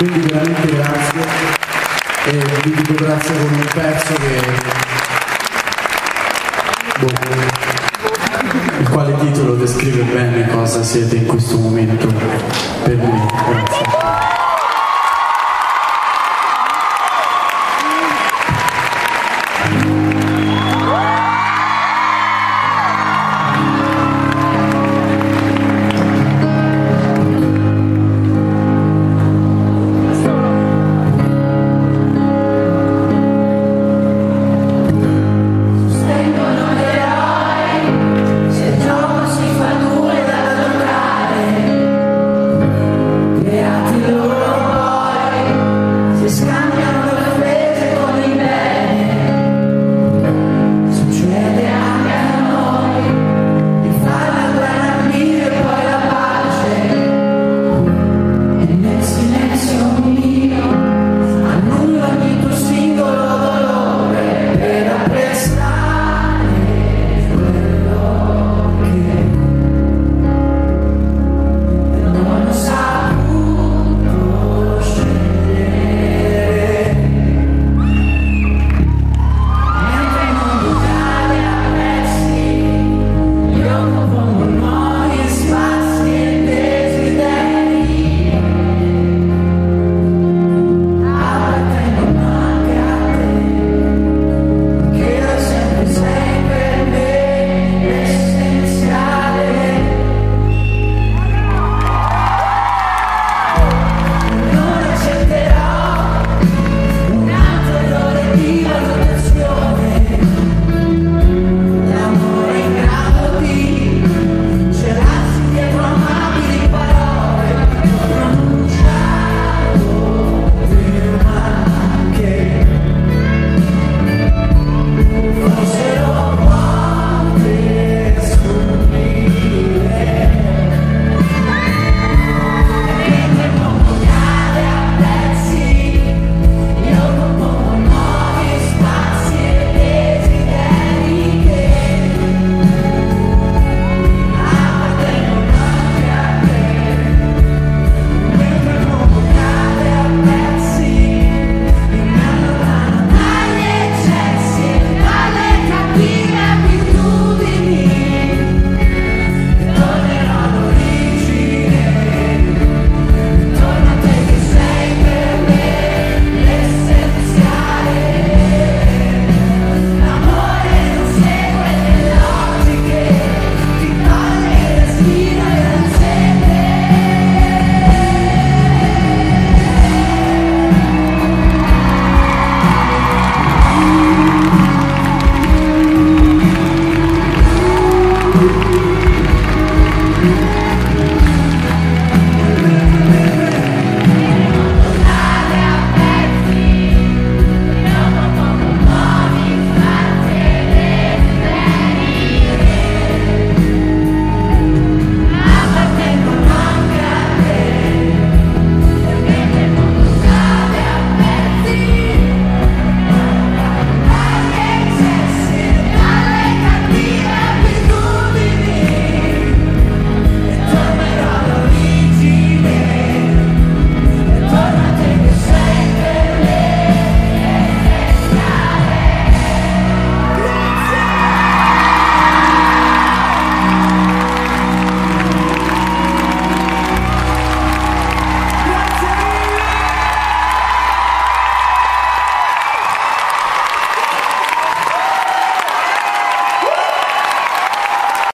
quindi veramente grazie. E vi dico grazie con un pezzo che boh. il quale titolo descrive bene cosa siete in questo momento.